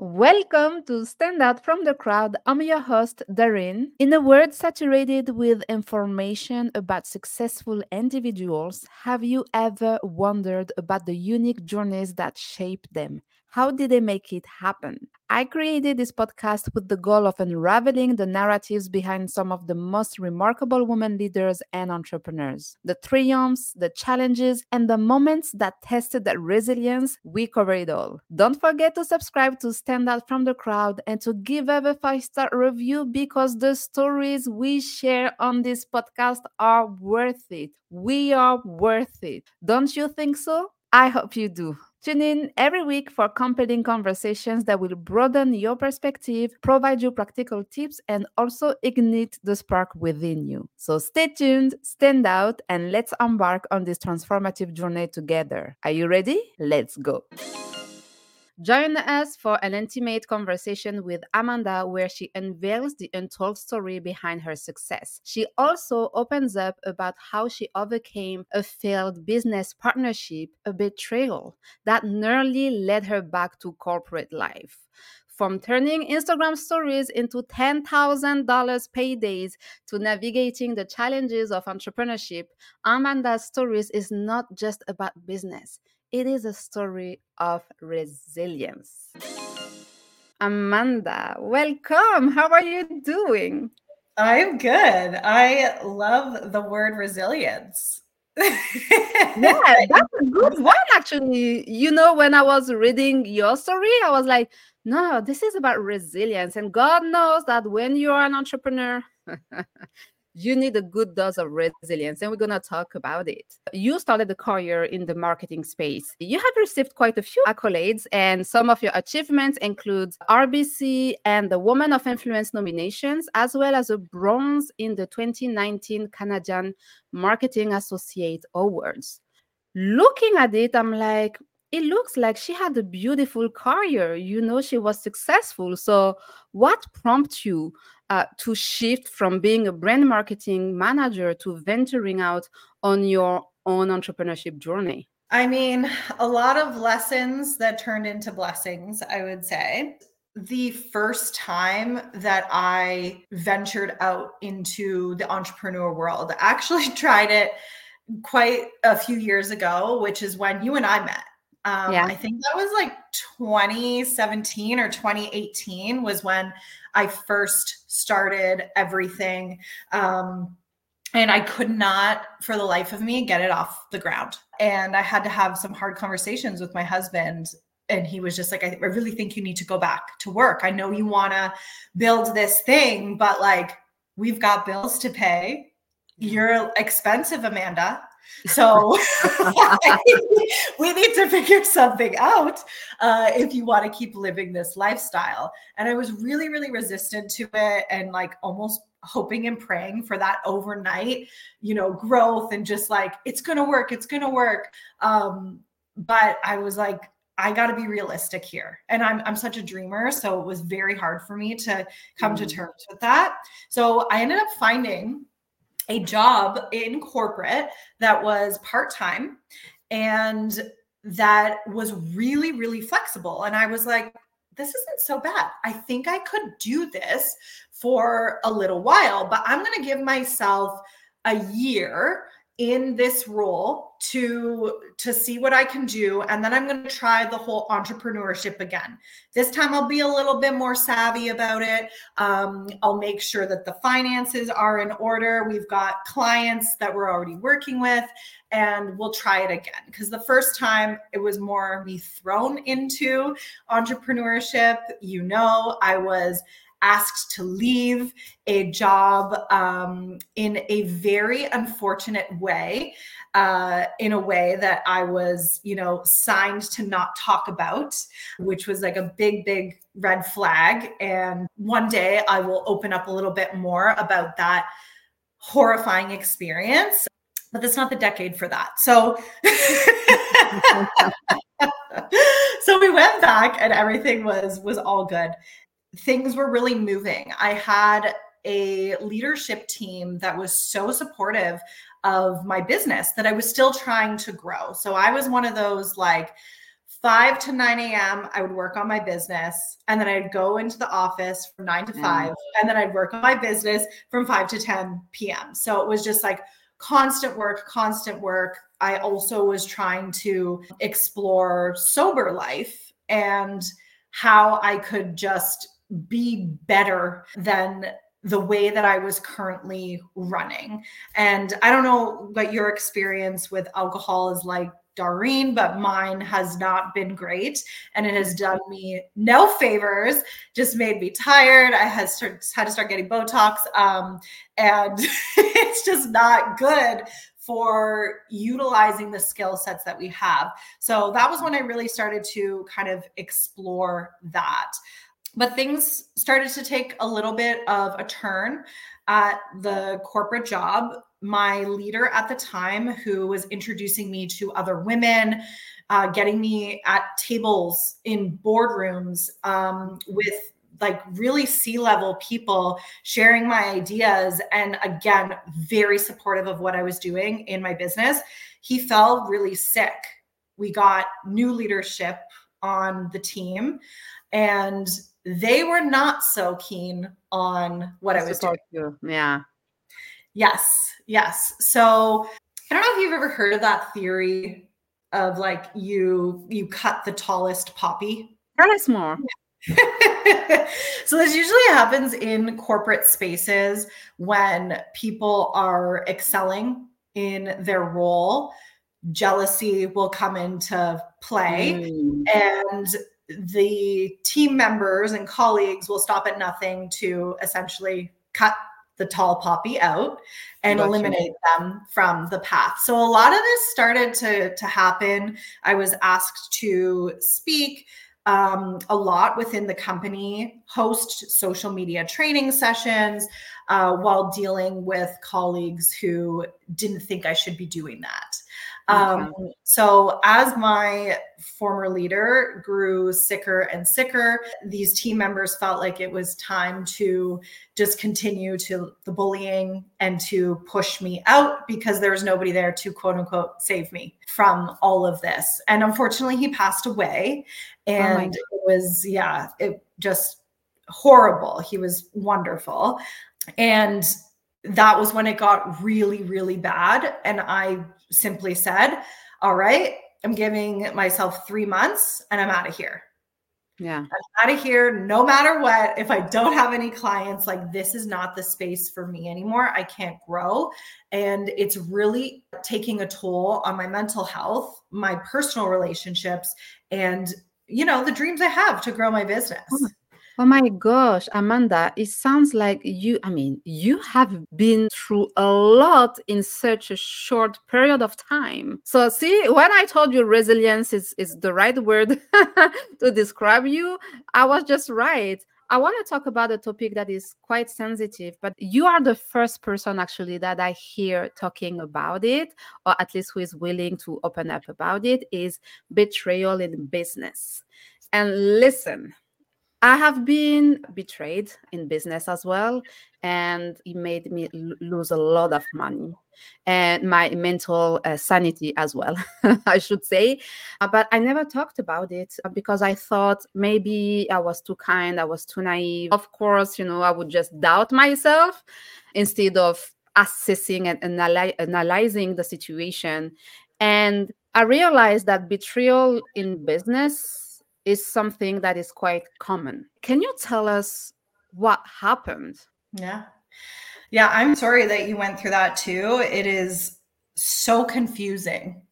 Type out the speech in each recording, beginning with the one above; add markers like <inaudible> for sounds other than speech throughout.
Welcome to Stand Out from the Crowd. I'm your host, Darine. In a world saturated with information about successful individuals, have you ever wondered about the unique journeys that shape them? How did they make it happen? I created this podcast with the goal of unraveling the narratives behind some of the most remarkable women leaders and entrepreneurs. The triumphs, the challenges, and the moments that tested their resilience, we cover it all. Don't forget to subscribe to Stand Out from the Crowd and to give a five star review because the stories we share on this podcast are worth it. We are worth it. Don't you think so? I hope you do. Tune in every week for compelling conversations that will broaden your perspective, provide you practical tips, and also ignite the spark within you. So stay tuned, stand out, and let's embark on this transformative journey together. Are you ready? Let's go. Join us for an intimate conversation with Amanda where she unveils the untold story behind her success. She also opens up about how she overcame a failed business partnership, a betrayal that nearly led her back to corporate life. From turning Instagram stories into $10,000 paydays to navigating the challenges of entrepreneurship, Amanda's stories is not just about business it is a story of resilience. Amanda, welcome. How are you doing? I'm good. I love the word resilience. yeah, <laughs> that's a good one, actually. You know, when I was reading your story, I was like, no, this is about resilience. And God knows that when you are an entrepreneur, <laughs> you need a good dose of resilience and we're going to talk about it. You started a career in the marketing space. You have received quite a few accolades and some of your achievements include rbc and the woman of influence nominations as well as a bronze in the 2019 canadian marketing association awards. Looking at it i'm like it looks like she had a beautiful career. You know she was successful. So what prompted you uh, to shift from being a brand marketing manager to venturing out on your own entrepreneurship journey? I mean, a lot of lessons that turned into blessings, I would say. The first time that I ventured out into the entrepreneur world, I actually <laughs> tried it quite a few years ago, which is when you and I met. Um, yeah. I think that was like 2017 or 2018 was when I first started everything. Um, and I could not, for the life of me, get it off the ground. And I had to have some hard conversations with my husband. And he was just like, I, I really think you need to go back to work. I know you want to build this thing, but like, we've got bills to pay. You're expensive, Amanda. So <laughs> we need to figure something out uh, if you want to keep living this lifestyle. And I was really, really resistant to it and like almost hoping and praying for that overnight, you know, growth and just like, it's going to work, it's going to work. Um, but I was like, I got to be realistic here. And I'm I'm such a dreamer, so it was very hard for me to come mm. to terms with that. So I ended up finding a job in corporate that was part time and that was really, really flexible. And I was like, this isn't so bad. I think I could do this for a little while, but I'm going to give myself a year in this role to to see what I can do and then I'm going to try the whole entrepreneurship again. This time I'll be a little bit more savvy about it. Um, I'll make sure that the finances are in order. We've got clients that we're already working with and we'll try it again because the first time it was more me thrown into entrepreneurship. You know, I was asked to leave a job um, in a very unfortunate way, uh, in a way that I was, you know, signed to not talk about, which was like a big, big red flag. And one day I will open up a little bit more about that horrifying experience. But that's not the decade for that. So, <laughs> <laughs> so we went back and everything was was all good things were really moving. I had a leadership team that was so supportive of my business that I was still trying to grow. So I was one of those like 5 to 9 a.m., I would work on my business. And then I'd go into the office from 9 to mm. 5. And then I'd work on my business from 5 to 10 p.m. So it was just like constant work, constant work. I also was trying to explore sober life and how I could just be better than the way that I was currently running. And I don't know what your experience with alcohol is like, Darine, but mine has not been great. And it has done me no favors, just made me tired. I had, start, had to start getting Botox. Um, and <laughs> it's just not good for utilizing the skill sets that we have. So that was when I really started to kind of explore that but things started to take a little bit of a turn at the corporate job. My leader at the time, who was introducing me to other women, uh, getting me at tables in boardrooms um, with like really C level people sharing my ideas and again, very supportive of what I was doing in my business. He fell really sick. We got new leadership on the team and they were not so keen on what I was doing. You. Yeah. Yes. Yes. So I don't know if you've ever heard of that theory of like you you cut the tallest poppy. Tell us more. so this usually happens in corporate spaces when people are excelling in their role jealousy will come into play mm. and the team members and colleagues will stop at nothing to essentially cut the tall poppy out and gotcha. eliminate them from the path. So a lot of this started to to happen. I was asked to speak um, a lot within the company, host social media training sessions uh, while dealing with colleagues who didn't think I should be doing that. Um, so, as my former leader grew sicker and sicker, these team members felt like it was time to just continue to the bullying and to push me out because there was nobody there to quote unquote save me from all of this. And unfortunately, he passed away. Oh and oh it was, yeah, it just horrible. He was wonderful. And that was when it got really, really bad. And I simply said, All right, I'm giving myself three months and I'm out of here. Yeah. I'm out of here no matter what. If I don't have any clients, like this is not the space for me anymore. I can't grow. And it's really taking a toll on my mental health, my personal relationships, and you know, the dreams I have to grow my business. Hmm. Oh my gosh, Amanda, it sounds like you, I mean, you have been through a lot in such a short period of time. So, see, when I told you resilience is, is the right word <laughs> to describe you, I was just right. I want to talk about a topic that is quite sensitive, but you are the first person actually that I hear talking about it, or at least who is willing to open up about it, is betrayal in business. And listen, I have been betrayed in business as well, and it made me lose a lot of money and my mental uh, sanity as well, <laughs> I should say. Uh, but I never talked about it uh, because I thought maybe I was too kind, I was too naive. Of course, you know, I would just doubt myself instead of assessing and analy- analyzing the situation. And I realized that betrayal in business is something that is quite common. Can you tell us what happened? Yeah. Yeah, I'm sorry that you went through that too. It is so confusing.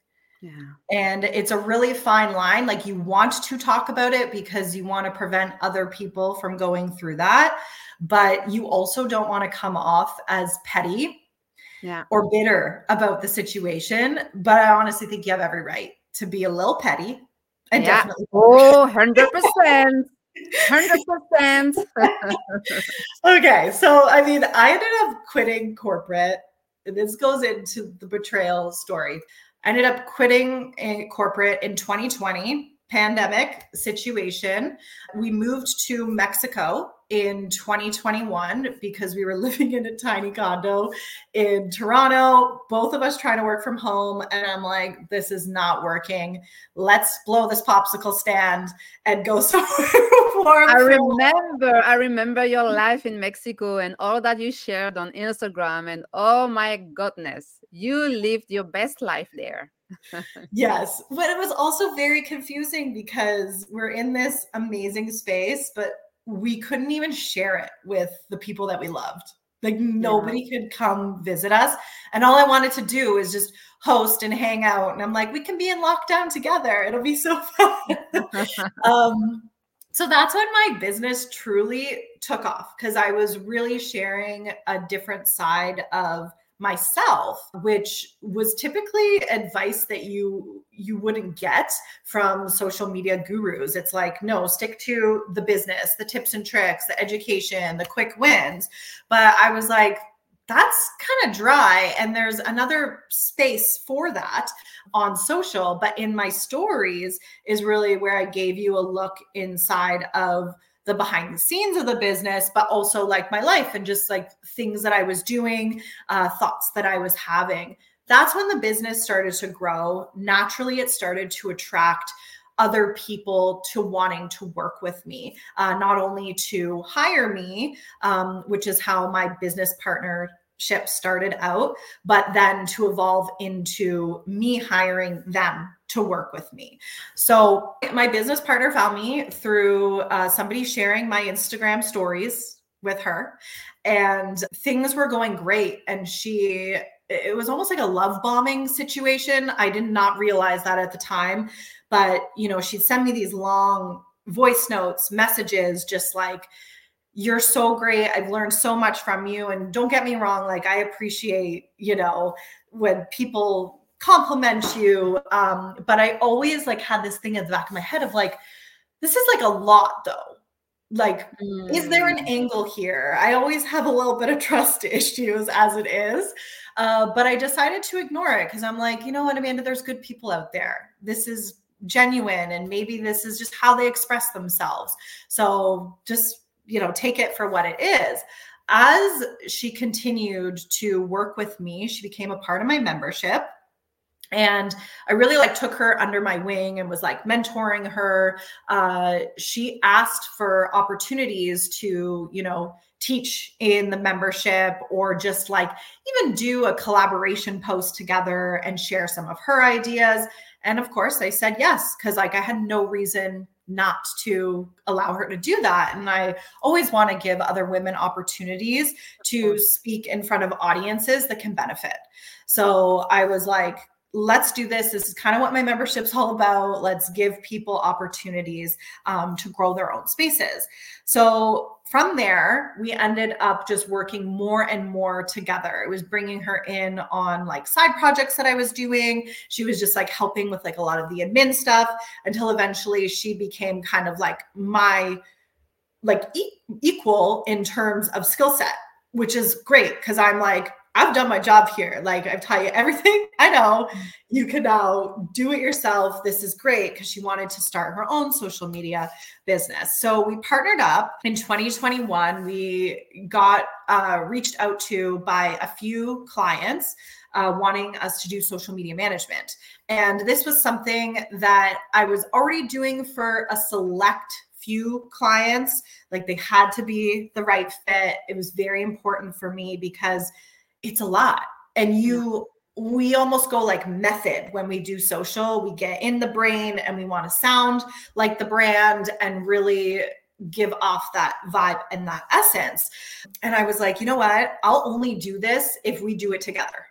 Yeah. And it's a really fine line. Like you want to talk about it because you want to prevent other people from going through that, but you also don't want to come off as petty yeah. or bitter about the situation. But I honestly think you have every right to be a little petty I yeah. definitely. Oh, 100%. 100%. <laughs> <laughs> okay. So, I mean, I ended up quitting corporate. And This goes into the betrayal story. I ended up quitting a corporate in 2020 pandemic situation. We moved to Mexico in 2021 because we were <laughs> living in a tiny condo in Toronto, both of us trying to work from home. And I'm like, this is not working. Let's blow this popsicle stand and go <laughs> somewhere warm. I remember, I remember your life in Mexico and all that you shared on Instagram. And oh my goodness, you lived your best life there. <laughs> yes, but it was also very confusing because we're in this amazing space, but we couldn't even share it with the people that we loved. Like nobody yeah. could come visit us. And all I wanted to do is just host and hang out. And I'm like, we can be in lockdown together. It'll be so <laughs> fun. <laughs> um, so that's when my business truly took off because I was really sharing a different side of myself which was typically advice that you you wouldn't get from social media gurus. It's like no stick to the business the tips and tricks the education the quick wins. But i was like that's kind of dry. And there's another space for that on social. But in my stories is really where i gave you a look inside of the behind the scenes of the business, but also like my life and just like things that I was doing, uh, thoughts that I was having. That's when the business started to grow. Naturally, it started to attract other people to wanting to work with me, uh, not only to hire me, um, which is how my business partnership started out, but then to evolve into me hiring them to work with me. So my business partner found me through uh, somebody sharing my Instagram stories with her, and things were going great. And she, it was almost like a love bombing situation. I did not realize that at the time, but you know, she'd send me these long voice notes, messages, just like, you're so great. I've learned so much from you. And don't get me wrong, like I appreciate, you know, when people compliment you. Um, but I always like had this thing at the back of my head of like, this is like a lot though. Like, mm. is there an mm. angle here? I always have a little bit of trust <laughs> issues as it is. Uh, but I decided to ignore it because I'm like, you know what, Amanda, there's good people out there. This is genuine and maybe this is just how they express themselves. So just, you know, take it for what it is. As she continued to work with me, she became a part of my membership. And i really like took her under my wing and was like mentoring her. Uh, she asked for opportunities to you know teach in the membership or just like even do a collaboration post together and share some of her ideas. And of course i said yes because like i had no reason not to allow her to do that. And i always want to give other women opportunities to speak in front of audiences that can benefit. So i was like let's do this. This is kind of what my membership's all about. Let's give people opportunities um, to grow their own spaces. So from there, we ended up just working more and more together. It was bringing her in on like side projects that I was doing. She was just like helping with like a lot of the admin stuff until eventually she became kind of like my like e- equal in terms of skill set, which is great because I'm like, I've done my job here. Like I've taught you <laughs> everything I know. You can now do it yourself. This is great because she wanted to start her own social media business. So we partnered up in 2021. We got uh, reached out to by a few clients uh, wanting us to do social media management. And this was something that I was already doing for a select few clients. Like they had to be the right fit. It was very important for me because it's a lot. And you, we almost go like method when we do social. We get in the brain and we want to sound like the brand and really give off that vibe and that essence. And I was like, you know what? I'll only do this if we do it together.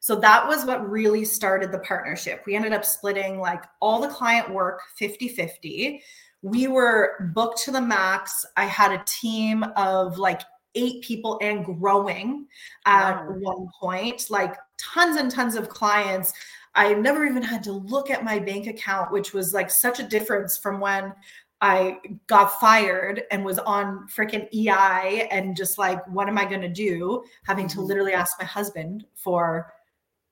So that was what really started the partnership. We ended up splitting like all the client work 50 50. We were booked to the max. I had a team of like eight people and growing at wow. one point, like tons and tons of clients. I never even had to look at my bank account, which was like such a difference from when I got fired and was on freaking EI and just like, what am I going to do? Having to mm-hmm. literally ask my husband for,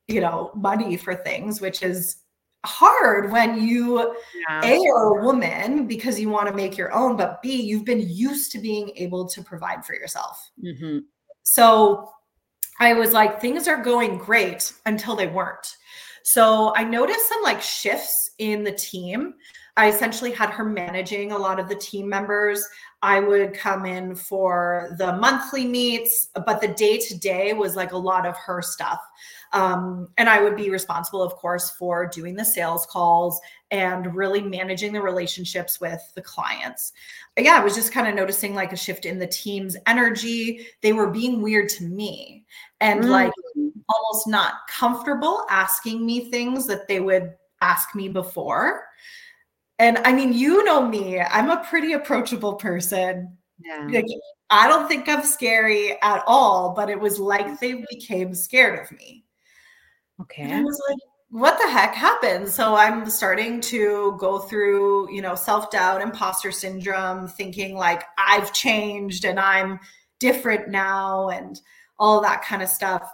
you know, money for things, which is hard when you yeah. a are a woman because you want to make your own but b you've been used to being able to provide for yourself mm-hmm. so i was like things are going great until they weren't so i noticed some like shifts in the team i essentially had her managing a lot of the team members I would come in for the monthly meets, but the day to day was like a lot of her stuff. Um, and I would be responsible, of course, for doing the sales calls and really managing the relationships with the clients. But yeah, I was just kind of noticing like a shift in the team's energy. They were being weird to me and mm. like almost not comfortable asking me things that they would ask me before. And I mean, you know me, I'm a pretty approachable person. Yeah. Like, I don't think I'm scary at all, but it was like they mm-hmm. became scared of me. Okay. And I was like, what the heck happened? So I'm starting to go through, you know, self doubt, imposter syndrome, thinking like I've changed and I'm different now and all that kind of stuff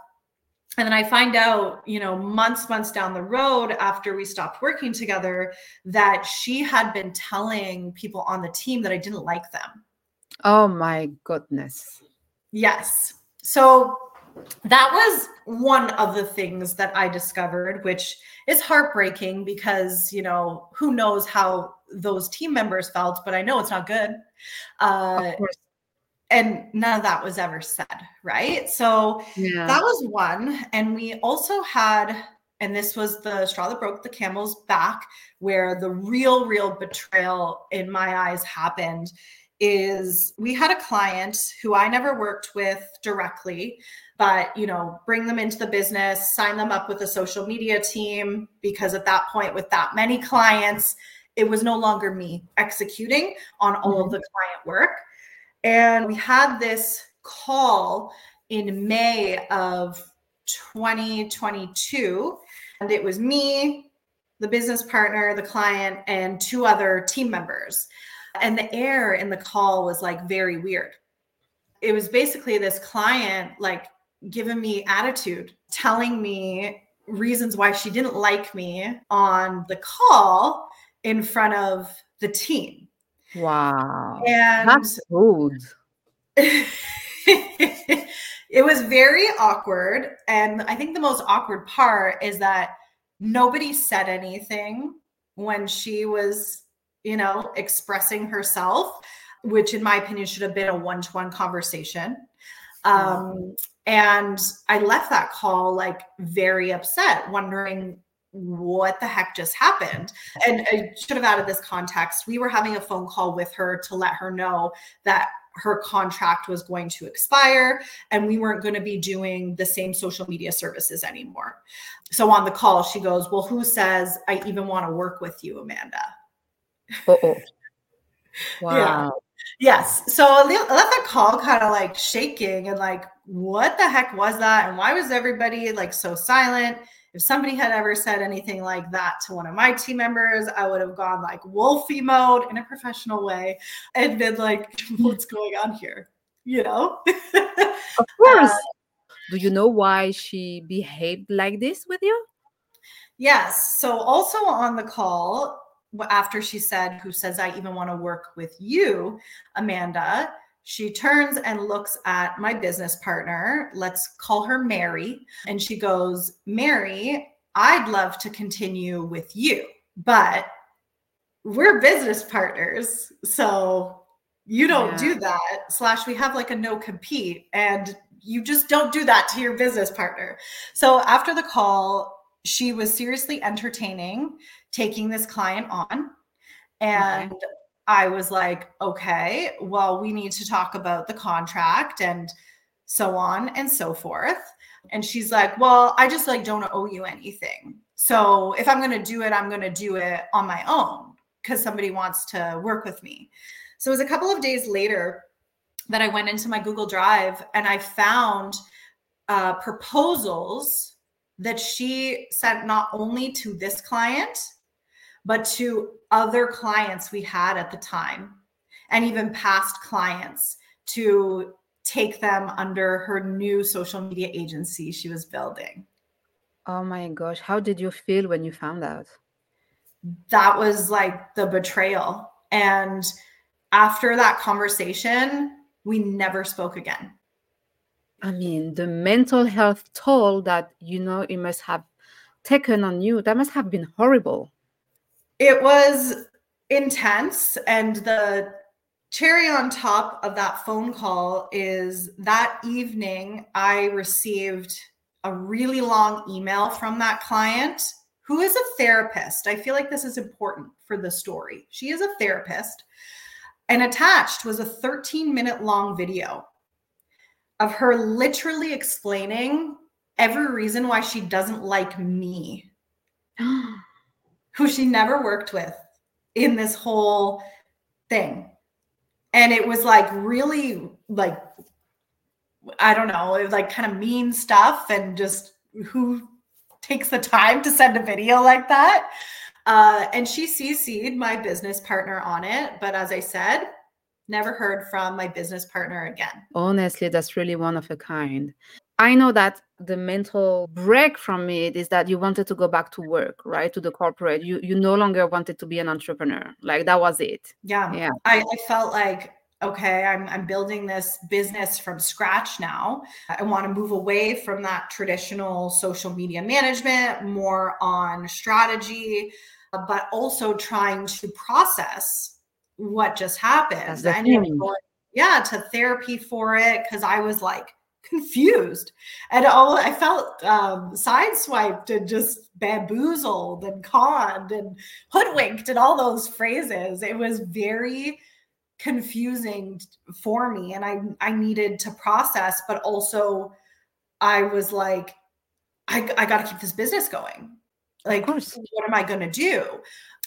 and then I find out, you know, months, months down the road after we stopped working together, that she had been telling people on the team that I didn't like them. Oh my goodness. Yes. So that was one of the things that I discovered, which is heartbreaking because, you know, who knows how those team members felt, but I know it's not good. Uh, and none of that was ever said right so yeah. that was one and we also had and this was the straw that broke the camel's back where the real real betrayal in my eyes happened is we had a client who I never worked with directly but you know bring them into the business sign them up with a social media team because at that point with that many clients it was no longer me executing on all mm-hmm. of the client work and we had this call in May of 2022. And it was me, the business partner, the client, and two other team members. And the air in the call was like very weird. It was basically this client like giving me attitude, telling me reasons why she didn't like me on the call in front of the team. Wow. And that's rude. <laughs> it was very awkward. And I think the most awkward part is that nobody said anything when she was, you know, expressing herself, which in my opinion should have been a one to one conversation. Um, and I left that call like very upset, wondering what the heck just happened? And I should have added this context. We were having a phone call with her to let her know that her contract was going to expire and we weren't going to be doing the same social media services anymore. So on the call, she goes, Well, who says I even want to work with you, Amanda? oh <laughs> Wow. Yeah. Yes. So I left that call kind of like shaking and like, what the heck was that? And why was everybody like so silent? If somebody had ever said anything like that to one of my team members, I would have gone like wolfie mode in a professional way and been like, <laughs> what's going on here? You know? <laughs> of course. Uh, Do you know why she behaved like this with you? Yes. So, also on the call, after she said, Who says I even want to work with you, Amanda? She turns and looks at my business partner. Let's call her Mary. And she goes, Mary, I'd love to continue with you, but we're business partners. So you don't yeah. do that. Slash, we have like a no compete, and you just don't do that to your business partner. So after the call, she was seriously entertaining taking this client on. And okay. I was like, okay, well, we need to talk about the contract and so on and so forth. And she's like, well, I just like don't owe you anything. So if I'm going to do it, I'm going to do it on my own because somebody wants to work with me. So it was a couple of days later that I went into my Google Drive and I found uh, proposals that she sent not only to this client, but to other clients we had at the time and even past clients to take them under her new social media agency she was building. Oh my gosh, how did you feel when you found out? that was like the betrayal. And after that conversation, we never spoke again. I mean, the mental health toll that you know it must have taken on you, that must have been horrible. It was intense. And the cherry on top of that phone call is that evening, I received a really long email from that client who is a therapist. I feel like this is important for the story. She is a therapist. And attached was a 13 minute long video of her literally explaining every reason why she doesn't like me, <gasps> <gasps> who she never worked with in this whole thing. And it was like really like I don't know, it was like kind of mean stuff and just who takes the time to send a video like that. Uh, and she CC'd my business partner on it. But as I said, never heard from my business partner again. Honestly, that's really one of a kind. I know that the mental break from it is that you wanted to go back to work, right? To the corporate. You you no longer wanted to be an entrepreneur. Like that was it. Yeah. Yeah. I, I felt like okay, I'm, I'm building this business from scratch now. I want to move away from that traditional social media management, more on strategy, but also trying to process what just happened. Going, yeah, to therapy for it because I was like confused and all I felt um, sideswiped and just bamboozled and conned and hoodwinked and all those phrases. It was very confusing for me and I I needed to process but also I was like I I got to keep this business going. Like what am I going to do?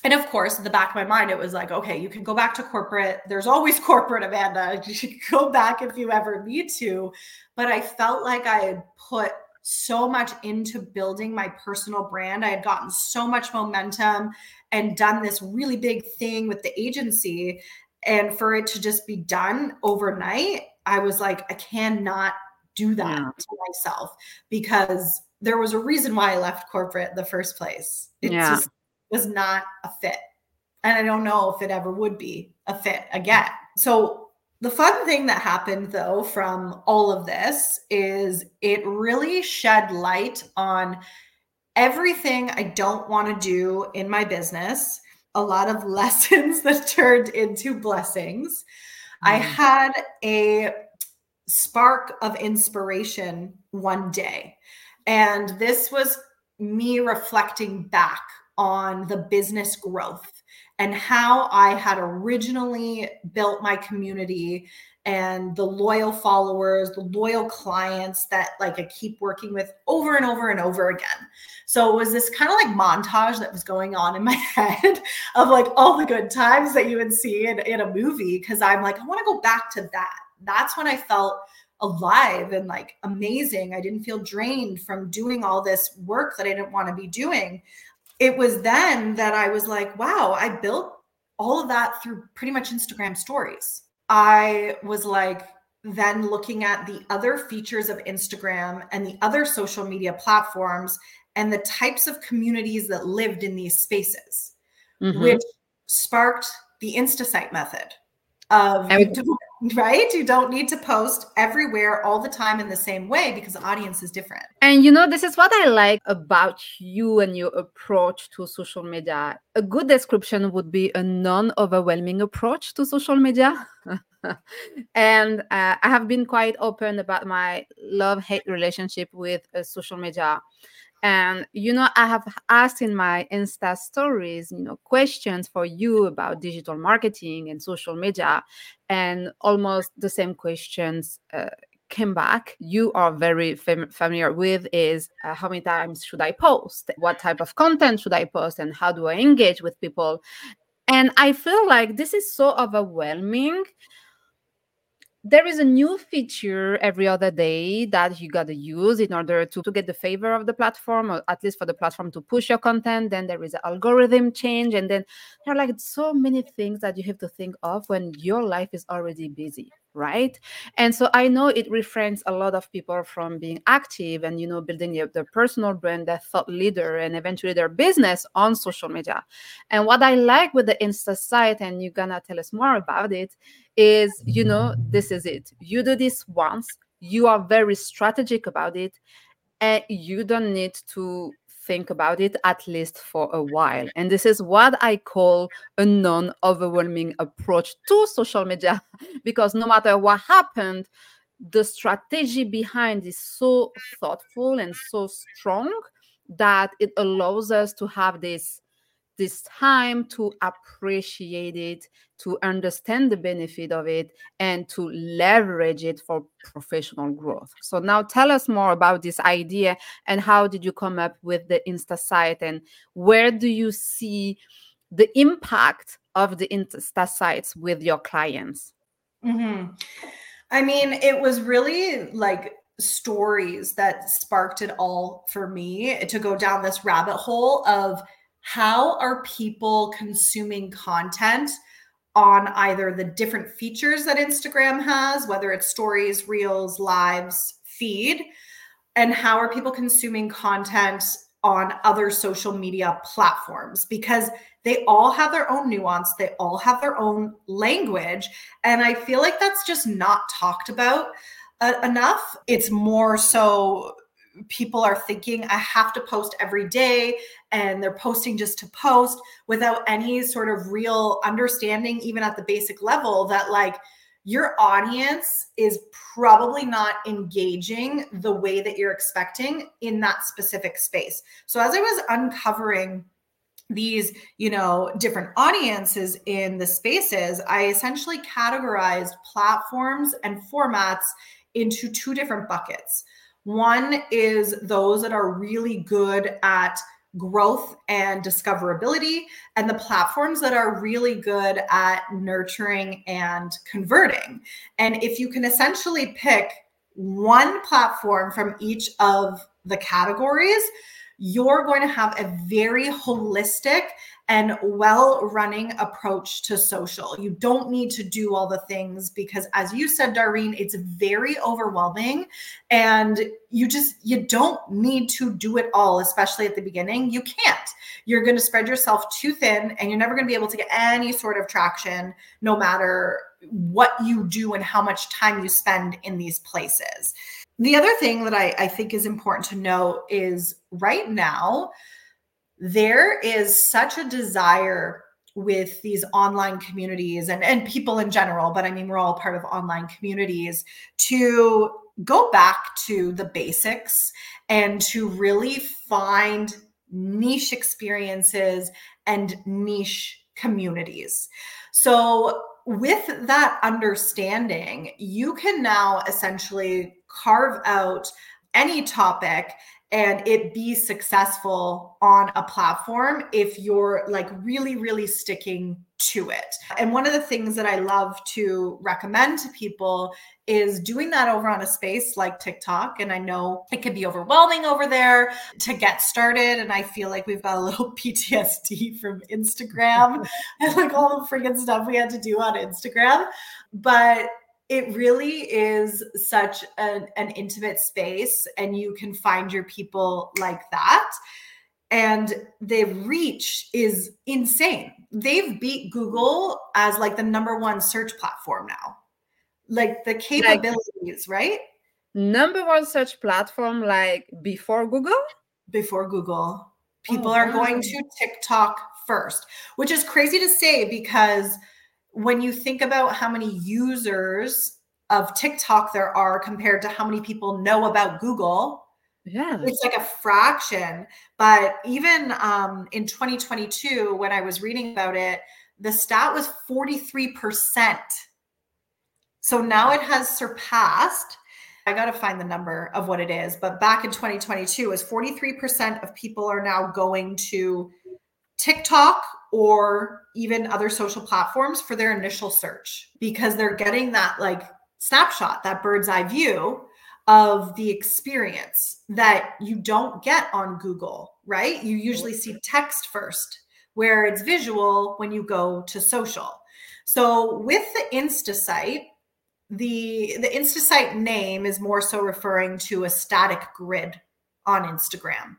And of course, in the back of my mind, it was like, okay, you can go back to corporate. There's always <laughs> corporate, Amanda. <laughs> You should go back if you ever need to. But I felt like I had put so much into building my personal brand. I had gotten so much momentum and done this really big thing with the agency and for it to just be done overnight i was like i cannot do that yeah. to myself because there was a reason why i left corporate in the first place it yeah. just was not a fit and i don't know if it ever would be a fit again so the fun thing that happened though from all of this is it really shed light on everything i don't want to do in my business a lot of <laughs> lessons that turned into blessings. Mm. I had a spark of inspiration one day. And this was me reflecting back on the business growth and how I had originally built my community and the loyal followers, the loyal clients that like I keep working with over and over and over again. So it was this kind of like montage that was going on in my <laughs> head of like all the good times that you would see in, in a movie. Cause I'm like, I want to go back to that. That's when I felt alive and like amazing. I didn't feel drained from doing all this work that I didn't want to be doing. It was then that I was like, wow, I built all of that through pretty much Instagram stories I was like, then looking at the other features of Instagram and the other social media platforms and the types of communities that lived in these spaces, mm-hmm. which sparked the InstaSite method of <laughs> right? You don't need to post everywhere all the time in the same way because the audience is different. And you know, this is what I like about you and your approach to social media. A good description would be a non overwhelming approach to social media. <laughs> and uh, I have been quite open about my love hate relationship with uh, social media. And you know, I have asked in my Insta stories, you know, questions for you about digital marketing and social media, and almost the same questions uh, came back. You are very fam- familiar with is uh, how many times should I post? What type of content should I post? And how do I engage with people? And I feel like this is so overwhelming there is a new feature every other day that you got to use in order to, to get the favor of the platform or at least for the platform to push your content. Then there is an algorithm change and then there are like so many things that you have to think of when your life is already busy right? And so i know it refrains a lot of people from being active and you know building their, their personal brand their thought leader and eventually their business on social media. And what i like with the insta site and you're gonna tell us more about it is you know this is it. You do this once you are very strategic about it and you don't need to think about it at least for a while. And this is what I call a non overwhelming approach to social media <laughs> because no matter what happened, the strategy behind is so thoughtful and so strong that it allows us to have this this time to appreciate it, to understand the benefit of it, and to leverage it for professional growth. So now tell us more about this idea and how did you come up with the Insta site and where do you see the impact of the Insta sites with your clients? Mm-hmm. I mean, it was really like stories that sparked it all for me to go down this rabbit hole of how are people consuming content on either the different features that Instagram has, whether it's stories, reels, lives, feed, and how are people consuming content on other social media platforms because they all have their own nuance, they all have their own language. And I feel like that's just not talked about uh, enough. It's more so people are thinking I have to post every day and they're posting just to post without any sort of real understanding, even at the basic level, that like your audience is probably not engaging the way that you're expecting in that specific space. So as I was uncovering these you know different audiences in the spaces i essentially categorized platforms and formats into two different buckets one is those that are really good at growth and discoverability, and the platforms that are really good at nurturing and converting. And if you can essentially pick one platform from each of the categories, you're going to have a very holistic and well running approach to social. You don't need to do all the things because, as you said, Darine, it's very overwhelming. And you just, you don't need to do it all, especially at the beginning. You can't. You're going to spread yourself too thin and you're never going to be able to get any sort of traction, no matter what you do and how much time you spend in these places. The other thing that I, I think is important to know is right now, there is such a desire with these online communities and, and people in general, but I mean, we're all part of online communities to go back to the basics and to really find niche experiences and niche communities. So, with that understanding, you can now essentially carve out any topic and it be successful on a platform if you're like really really sticking to it. And one of the things that I love to recommend to people is doing that over on a space like TikTok. And I know it can be overwhelming over there to get started. And I feel like we've got a little <laughs> PTSD from Instagram <laughs> and like all the freaking stuff we had to do on Instagram. But it really is such an, an intimate space and you can find your people like that. And the reach is insane. They've beat google as like the number one search platform now. Like the capabilities like, right? Number one search platform like before google? Before google. Oh, people oh, are wow. going to tiktok first which is crazy to say because when you think about how many users of TikTok there are compared to how many people know about Google, yeah, it's like a fraction. But even um, in 2022, when I was reading about it, the stat was 43%. So now it has surpassed. I got to find the number of what it is, but back in 2022 was 43% of people are now going to TikTok or even other social platforms for their initial search because they're getting that like snapshot, that bird's eye view of the experience that you don't get on Google, right? You usually see text first, where it's visual when you go to social. So with the Insta site, the the InstaSite name is more so referring to a static grid on Instagram.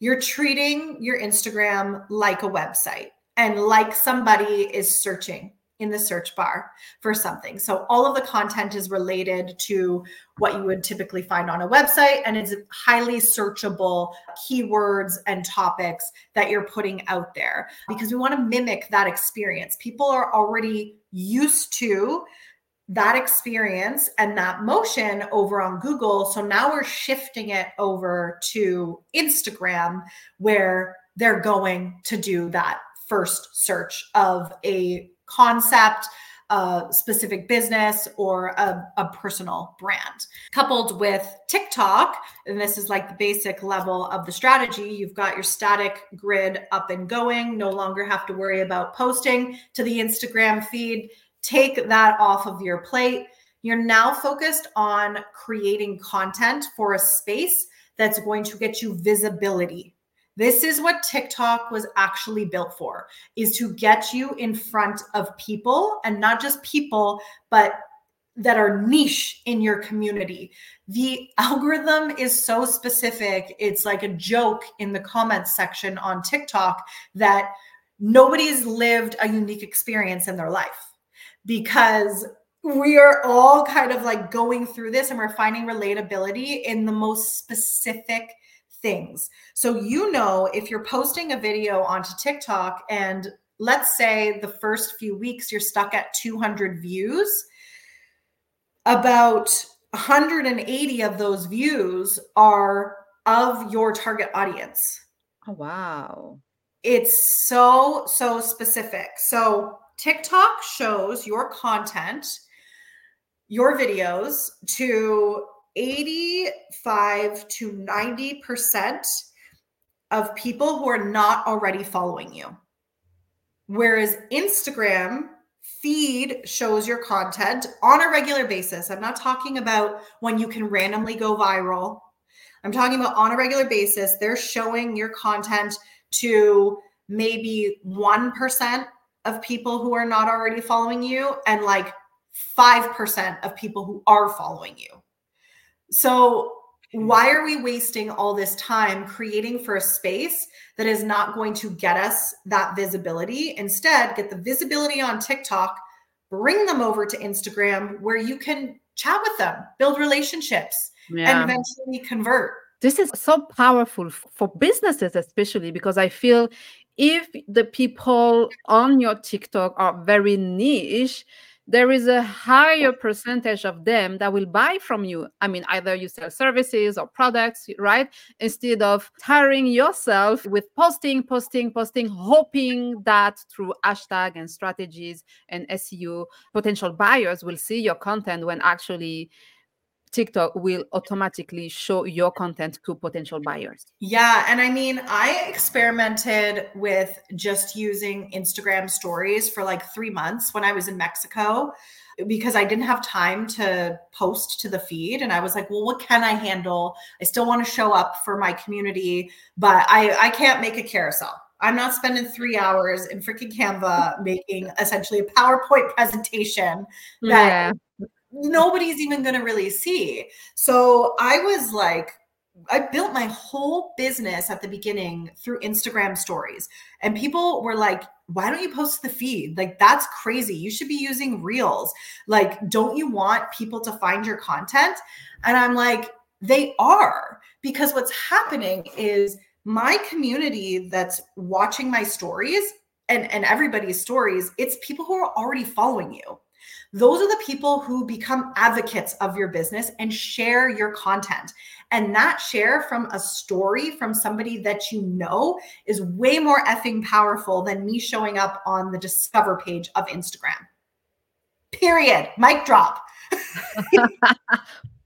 You're treating your Instagram like a website and like somebody is searching in the search bar for something. So all of the content is related to what you would typically find on a website and it's highly searchable keywords and topics that you're putting out there because we want to mimic that experience. People are already used to that experience and that motion over on Google. So now we're shifting it over to Instagram where they're going to do that first search of a concept, a specific business, or a, a, personal brand. Coupled with TikTok, and this is like the basic level of the strategy, you've got your static grid up and going, no longer have to worry about posting to the Instagram feed. Take that off of your plate. You're now focused on creating content for a space that's going to get you visibility this is what TikTok was actually built for is to get you in front of people and not just people but that are niche in your community. The algorithm is so specific. It's like a joke in the comments section on TikTok that nobody's lived a unique experience in their life because we are all kind of like going through this and we're finding relatability in the most specific things. So, you know, if you're posting a video onto TikTok and let's say the first few weeks you're stuck at 200 views, about 180 of those views are of your target audience. Oh, wow. It's so, so specific. So, TikTok shows your content, your videos to 85 to 90% of people who are not already following you. Whereas Instagram feed shows your content on a regular basis. I'm not talking about when you can randomly go viral. I'm talking about on a regular basis, they're showing your content to maybe 1% of people who are not already following you and like 5% of people who are following you. So, why are we wasting all this time creating for a space that is not going to get us that visibility? Instead, get the visibility on TikTok, bring them over to Instagram where you can chat with them, build relationships, yeah. and eventually convert. This is so powerful for businesses, especially because I feel if the people on your TikTok are very niche, there is a higher percentage of them that will buy from you. I mean, either you sell services or products, right? Instead of tiring yourself with posting, posting, posting, hoping that through hashtag and strategies and SEO, potential buyers will see your content when actually TikTok will automatically show your content to potential buyers. Yeah. And I mean, I experimented with just using Instagram stories for like three months when I was in Mexico because I didn't have time to post to the feed. And I was like, well, what can I handle? I still want to show up for my community, but I, I can't make a carousel. I'm not spending three hours in freaking Canva <laughs> making essentially a PowerPoint presentation that yeah nobody's even going to really see. So I was like, I built my whole business at the beginning through Instagram stories. And people were like, why don't you post the feed? Like, that's crazy. You should be using reels. Like, don't you want people to find your content? And I'm like, they are. Because what's happening is my community that's watching my stories and, and everybody's stories, it's people who are already following you. Those are the people who become advocates of your business and share your content. And that share from a story from somebody that you know is way more effing powerful than me showing up on the discover page of Instagram. Period. Mic drop. <laughs> <laughs>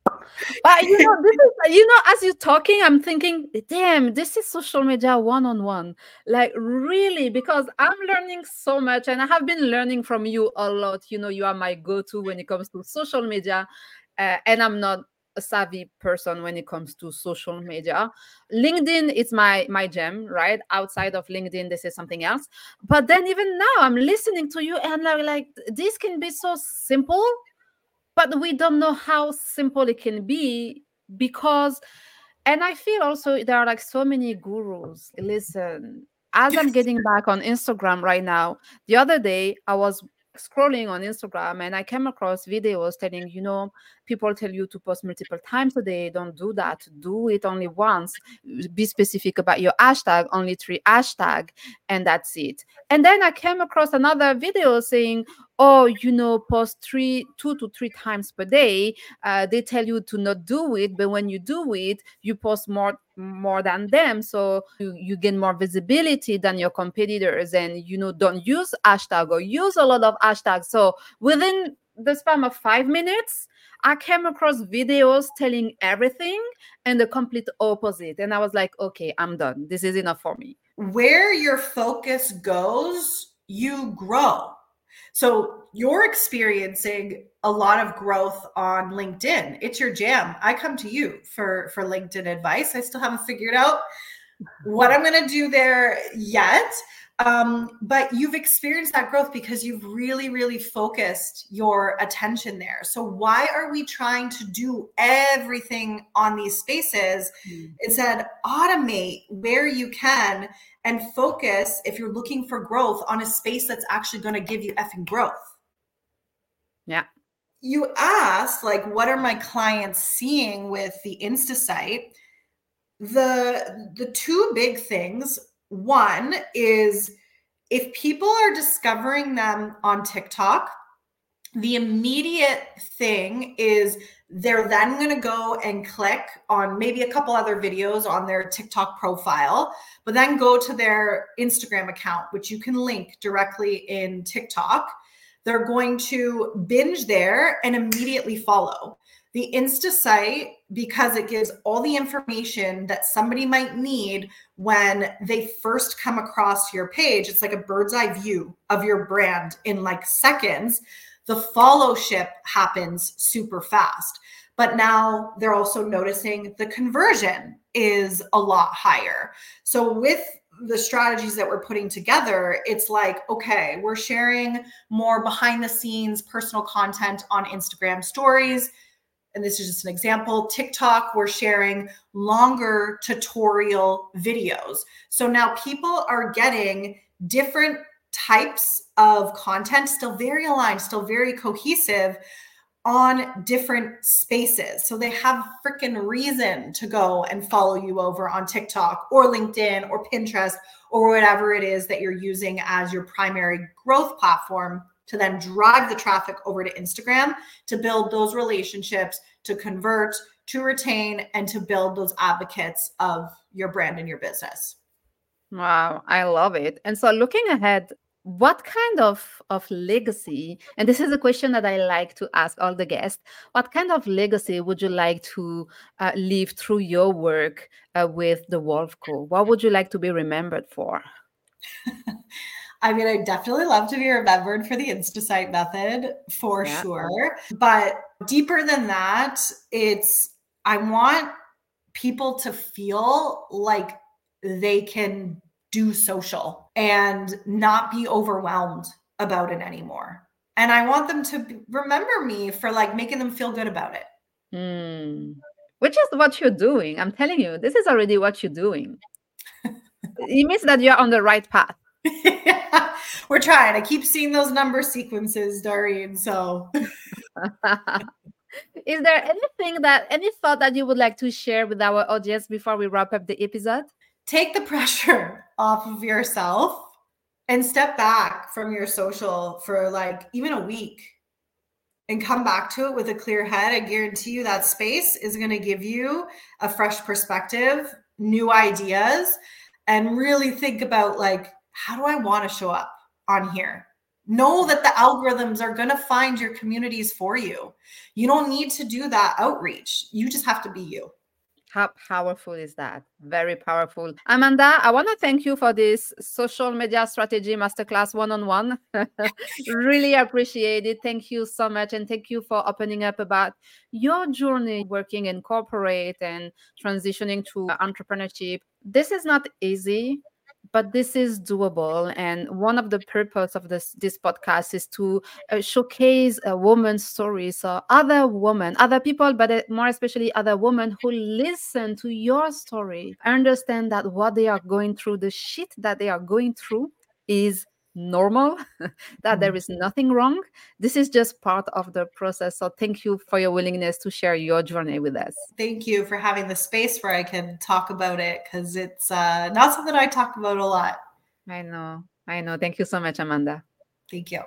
but you know, this is you know, as you're talking, I'm thinking, damn, this is social media one on one. Like really, because I'm learning so much, and I have been learning from you a lot. You know, you are my go-to when it comes to social media, uh, and I'm not a savvy person when it comes to social media linkedin is my my gem right outside of linkedin this is something else but then even now i'm listening to you and I'm like this can be so simple but we don't know how simple it can be because and i feel also there are like so many gurus listen as i'm getting back on instagram right now the other day i was scrolling on Instagram and I came across videos telling, you know, people tell you to post multiple times a day. Don't do that. Do it only once. Be specific about your hashtag, only three hashtag, and that's it. And then I came across another video saying, oh, you know, post three, two to three times per day. Uh, they tell you to not do it, but when you do it, you post more more than them. So you, you gain more visibility than your competitors. And you know don't use hashtag or use a lot of hashtags. So within the span of five minutes i came across videos telling everything and the complete opposite. And i was like okay i'm done. This is enough for me. Where your focus goes you grow so you're experiencing a lot of growth on LinkedIn. It's your jam. I come to you for for LinkedIn advice. I still haven't figured out what I'm going to do there yet. Um, but you've experienced that growth because you've really, really focused your attention there. So, why are we trying to do everything on these spaces? Mm. Instead, automate where you can and focus if you're looking for growth on a space that's actually going to give you effing growth. Yeah. You asked, like, what are my clients seeing with the Insta site? The the two big things. One is if people are discovering them on TikTok, the immediate thing is they're then going to go and click on maybe a couple other videos on their TikTok profile, but then go to their Instagram account, which you can link directly in TikTok. They're going to binge there and immediately follow. The Insta site, because it gives all the information that somebody might need when they first come across your page, it's like a bird's eye view of your brand in like seconds the followship happens super fast. But now they're also noticing the conversion is a lot higher. So with the strategies that we're putting together, it's like, okay, we're sharing more behind the scenes personal content on Instagram stories. And this is just an example. TikTok, we're sharing longer tutorial videos. So now people are getting different types of content, still very aligned, still very cohesive on different spaces. So they have freaking reason to go and follow you over on TikTok or LinkedIn or Pinterest or whatever it is that you're using as your primary growth platform to then drive the traffic over to Instagram to build those relationships, to convert, to retain, and to build those advocates of your brand and your business. Wow, I love it. And so looking ahead, what kind of, of legacy, and this is a question that I like to ask all the guests, what kind of legacy would you like to uh, leave through your work uh, with the Wolfe Co? What would you like to be remembered for? <laughs> I mean, I definitely love to be remembered for the InstaSite method for yeah. sure. But deeper than that, it's I want people to feel like they can do social and not be overwhelmed about it anymore. And I want them to remember me for like making them feel good about it. Mm. Which is what you're doing. I'm telling you, this is already what you're doing. <laughs> it means that you're on the right path. <laughs> We're trying. I keep seeing those number sequences, Darine. So <laughs> is there anything that any thought that you would like to share with our audience before we wrap up the episode? take the pressure <laughs> off of yourself and step back from your social for like even a week and come back to it with a clear head. I guarantee you that space is going to give you a fresh perspective, new ideas, and really think about like, how do I want to show up on here? Know that the algorithms are going to find your communities for you. You don't need to do that outreach. You just have to be you. How powerful is that? Very powerful. Amanda, I want to thank you for this social media strategy masterclass one on one. Really appreciate it. Thank you so much. And thank you for opening up about your journey working in corporate and transitioning to entrepreneurship. This is not easy. But this is doable and one of the purpose of this this podcast is to uh, showcase a woman's stories so other women other people but uh, more especially other women who listen to your story understand that what they are going through the shit that they are going through is normal <laughs> that there Mhm. nothing wrong this is just part of the process so thank you for your willingness to share your journey with us Thank you for having the space where I can talk about it because it's uh, not something I talk about a lot. i know i know thank you so much amanda Thank you.